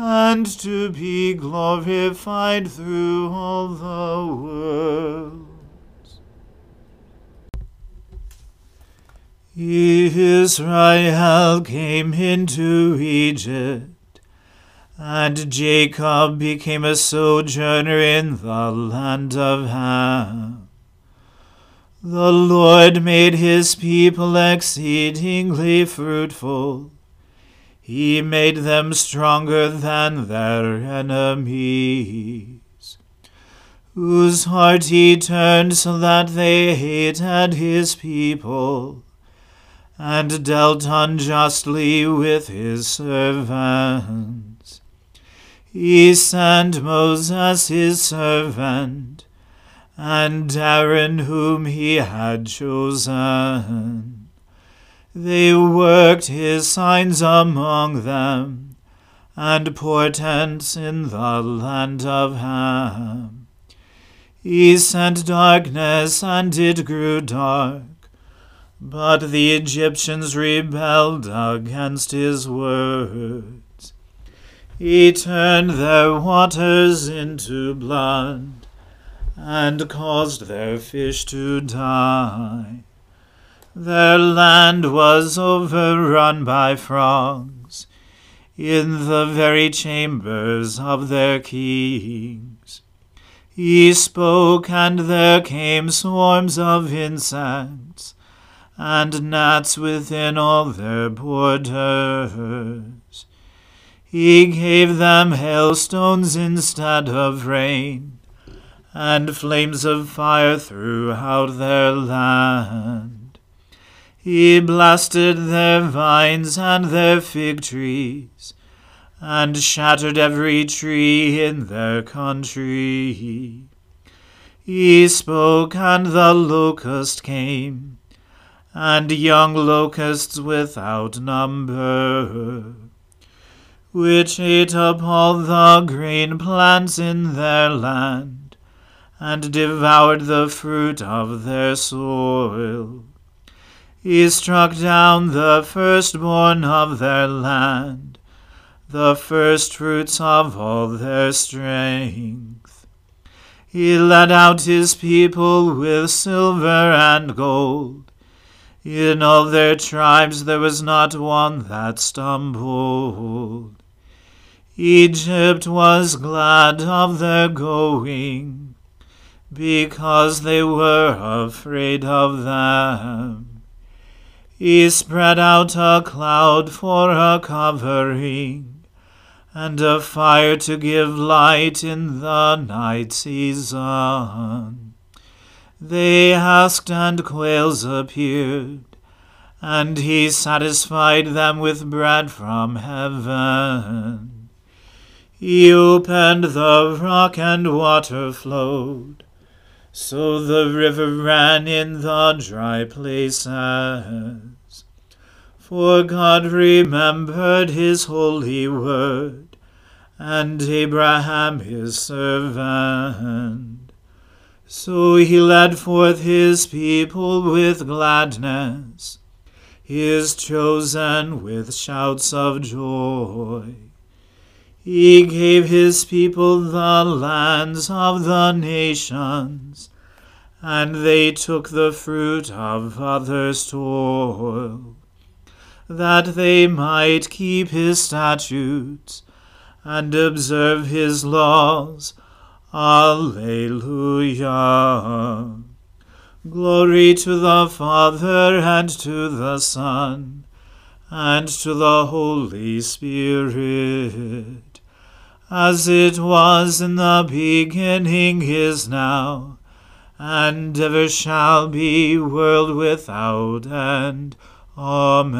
and to be glorified through all the worlds. Israel came into Egypt, and Jacob became a sojourner in the land of Ham. The Lord made his people exceedingly fruitful. He made them stronger than their enemies, whose heart he turned so that they hated his people, and dealt unjustly with his servants. He sent Moses his servant and Aaron whom he had chosen. They worked his signs among them, and portents in the land of Ham. He sent darkness, and it grew dark. But the Egyptians rebelled against his words. He turned their waters into blood and caused their fish to die. Their land was overrun by frogs in the very chambers of their kings. He spoke, and there came swarms of insects, and gnats within all their borders. He gave them hailstones instead of rain, and flames of fire throughout their land. He blasted their vines and their fig trees, and shattered every tree in their country. He spoke, and the locust came and young locusts without number, which ate up all the grain plants in their land, and devoured the fruit of their soil. He struck down the firstborn of their land, the firstfruits of all their strength. He led out his people with silver and gold in all their tribes there was not one that stumbled. Egypt was glad of their going, because they were afraid of them. He spread out a cloud for a covering, and a fire to give light in the night season. They asked, and quails appeared, and he satisfied them with bread from heaven. He opened the rock, and water flowed, so the river ran in the dry places. For God remembered his holy word, and Abraham his servant. So he led forth his people with gladness, his chosen with shouts of joy. He gave his people the lands of the nations, and they took the fruit of others' toil, that they might keep his statutes and observe his laws Alleluia. Glory to the Father and to the Son and to the Holy Spirit, as it was in the beginning is now, and ever shall be, world without end. Amen.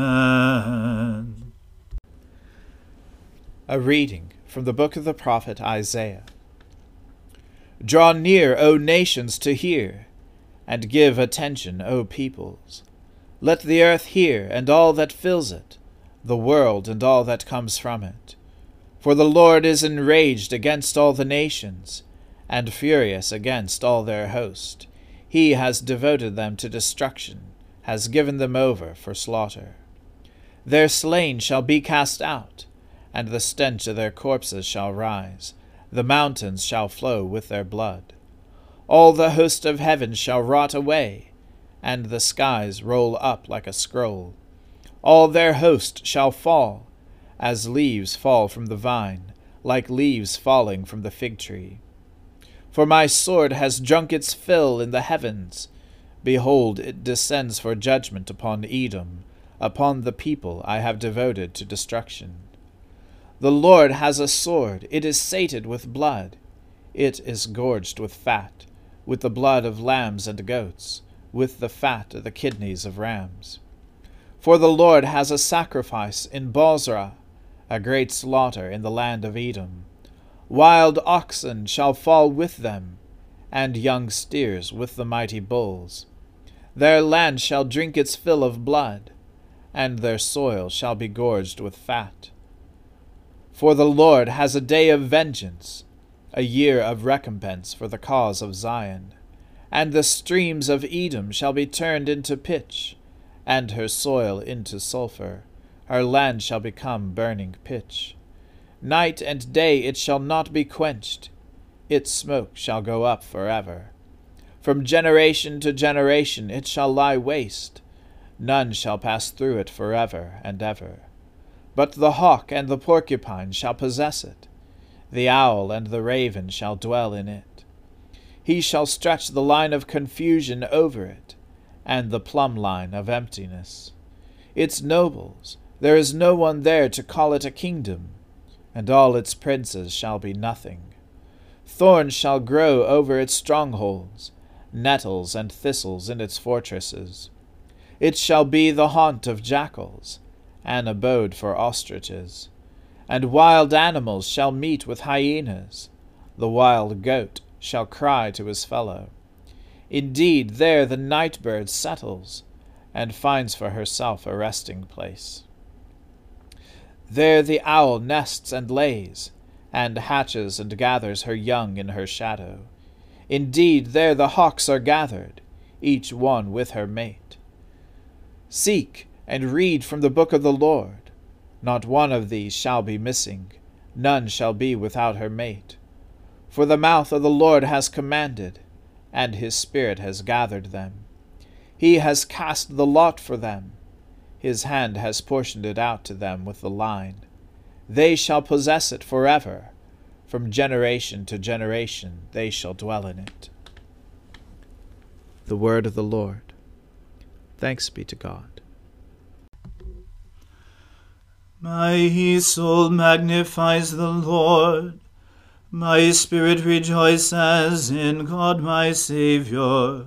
A reading from the book of the prophet Isaiah. Draw near, O nations, to hear, and give attention, O peoples. Let the earth hear, and all that fills it, the world and all that comes from it. For the Lord is enraged against all the nations, and furious against all their host. He has devoted them to destruction, has given them over for slaughter. Their slain shall be cast out, and the stench of their corpses shall rise the mountains shall flow with their blood. All the host of heaven shall rot away, and the skies roll up like a scroll. All their host shall fall, as leaves fall from the vine, like leaves falling from the fig tree. For my sword has drunk its fill in the heavens. Behold, it descends for judgment upon Edom, upon the people I have devoted to destruction. The Lord has a sword, it is sated with blood. It is gorged with fat, with the blood of lambs and goats, with the fat of the kidneys of rams. For the Lord has a sacrifice in Bozrah, a great slaughter in the land of Edom. Wild oxen shall fall with them, and young steers with the mighty bulls. Their land shall drink its fill of blood, and their soil shall be gorged with fat. For the Lord has a day of vengeance, a year of recompense for the cause of Zion. And the streams of Edom shall be turned into pitch, and her soil into sulphur. Her land shall become burning pitch. Night and day it shall not be quenched, its smoke shall go up forever. From generation to generation it shall lie waste, none shall pass through it forever and ever. But the hawk and the porcupine shall possess it, the owl and the raven shall dwell in it. He shall stretch the line of confusion over it, and the plumb line of emptiness. Its nobles, there is no one there to call it a kingdom, and all its princes shall be nothing. Thorns shall grow over its strongholds, nettles and thistles in its fortresses. It shall be the haunt of jackals, an abode for ostriches. And wild animals shall meet with hyenas. The wild goat shall cry to his fellow. Indeed, there the night bird settles, and finds for herself a resting place. There the owl nests and lays, and hatches and gathers her young in her shadow. Indeed, there the hawks are gathered, each one with her mate. Seek and read from the book of the Lord. Not one of these shall be missing, none shall be without her mate. For the mouth of the Lord has commanded, and his Spirit has gathered them. He has cast the lot for them. His hand has portioned it out to them with the line. They shall possess it forever. From generation to generation they shall dwell in it. The Word of the Lord. Thanks be to God. My soul magnifies the Lord. My spirit rejoices in God my Saviour.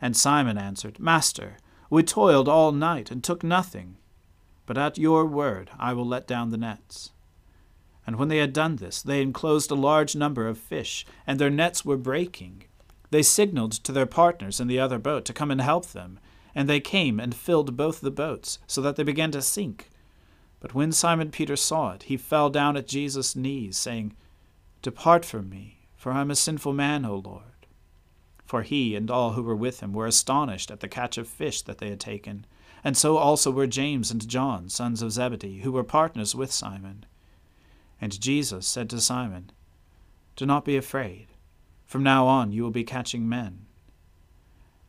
And Simon answered, Master, we toiled all night and took nothing, but at your word I will let down the nets. And when they had done this, they enclosed a large number of fish, and their nets were breaking. They signaled to their partners in the other boat to come and help them, and they came and filled both the boats, so that they began to sink. But when Simon Peter saw it, he fell down at Jesus' knees, saying, Depart from me, for I am a sinful man, O Lord for he and all who were with him were astonished at the catch of fish that they had taken. And so also were James and John, sons of Zebedee, who were partners with Simon. And Jesus said to Simon, Do not be afraid. From now on you will be catching men.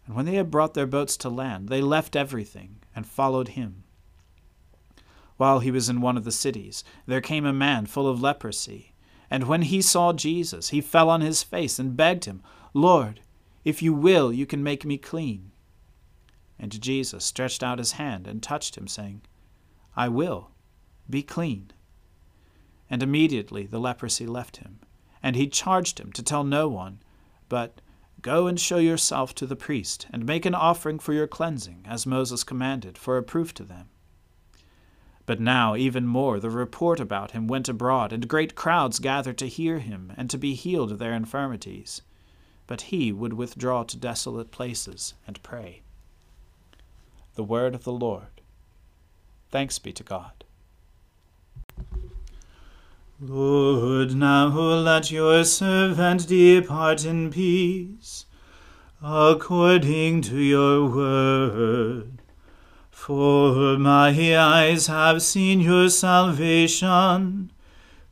And when they had brought their boats to land, they left everything and followed him. While he was in one of the cities, there came a man full of leprosy. And when he saw Jesus, he fell on his face and begged him, Lord, if you will, you can make me clean. And Jesus stretched out his hand and touched him, saying, I will, be clean. And immediately the leprosy left him, And he charged him to tell no one, but Go and show yourself to the priest, and make an offering for your cleansing, as Moses commanded, for a proof to them. But now, even more, the report about him went abroad, and great crowds gathered to hear him and to be healed of their infirmities. But he would withdraw to desolate places and pray. The word of the Lord. Thanks be to God. Lord, now let your servant depart in peace, according to your word. For my eyes have seen your salvation,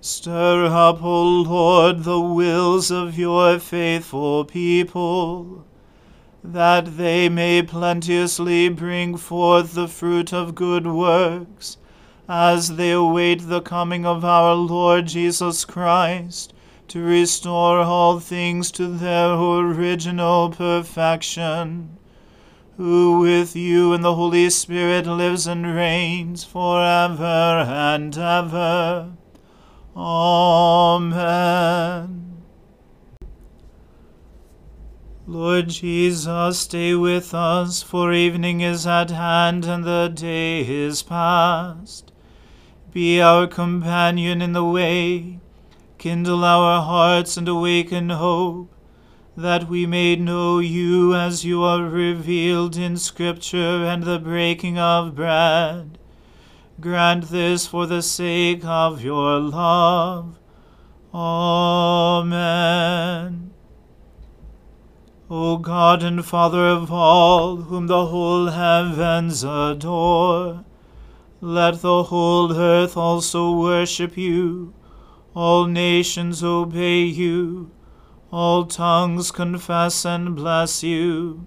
Stir up, O Lord, the wills of your faithful people that they may plenteously bring forth the fruit of good works, as they await the coming of our Lord Jesus Christ, to restore all things to their original perfection, who with you and the Holy Spirit lives and reigns for ever and ever. Amen. Lord Jesus, stay with us, for evening is at hand and the day is past. Be our companion in the way, kindle our hearts and awaken hope, that we may know you as you are revealed in Scripture and the breaking of bread. Grant this for the sake of your love. Amen. O God and Father of all, whom the whole heavens adore, let the whole earth also worship you, all nations obey you, all tongues confess and bless you.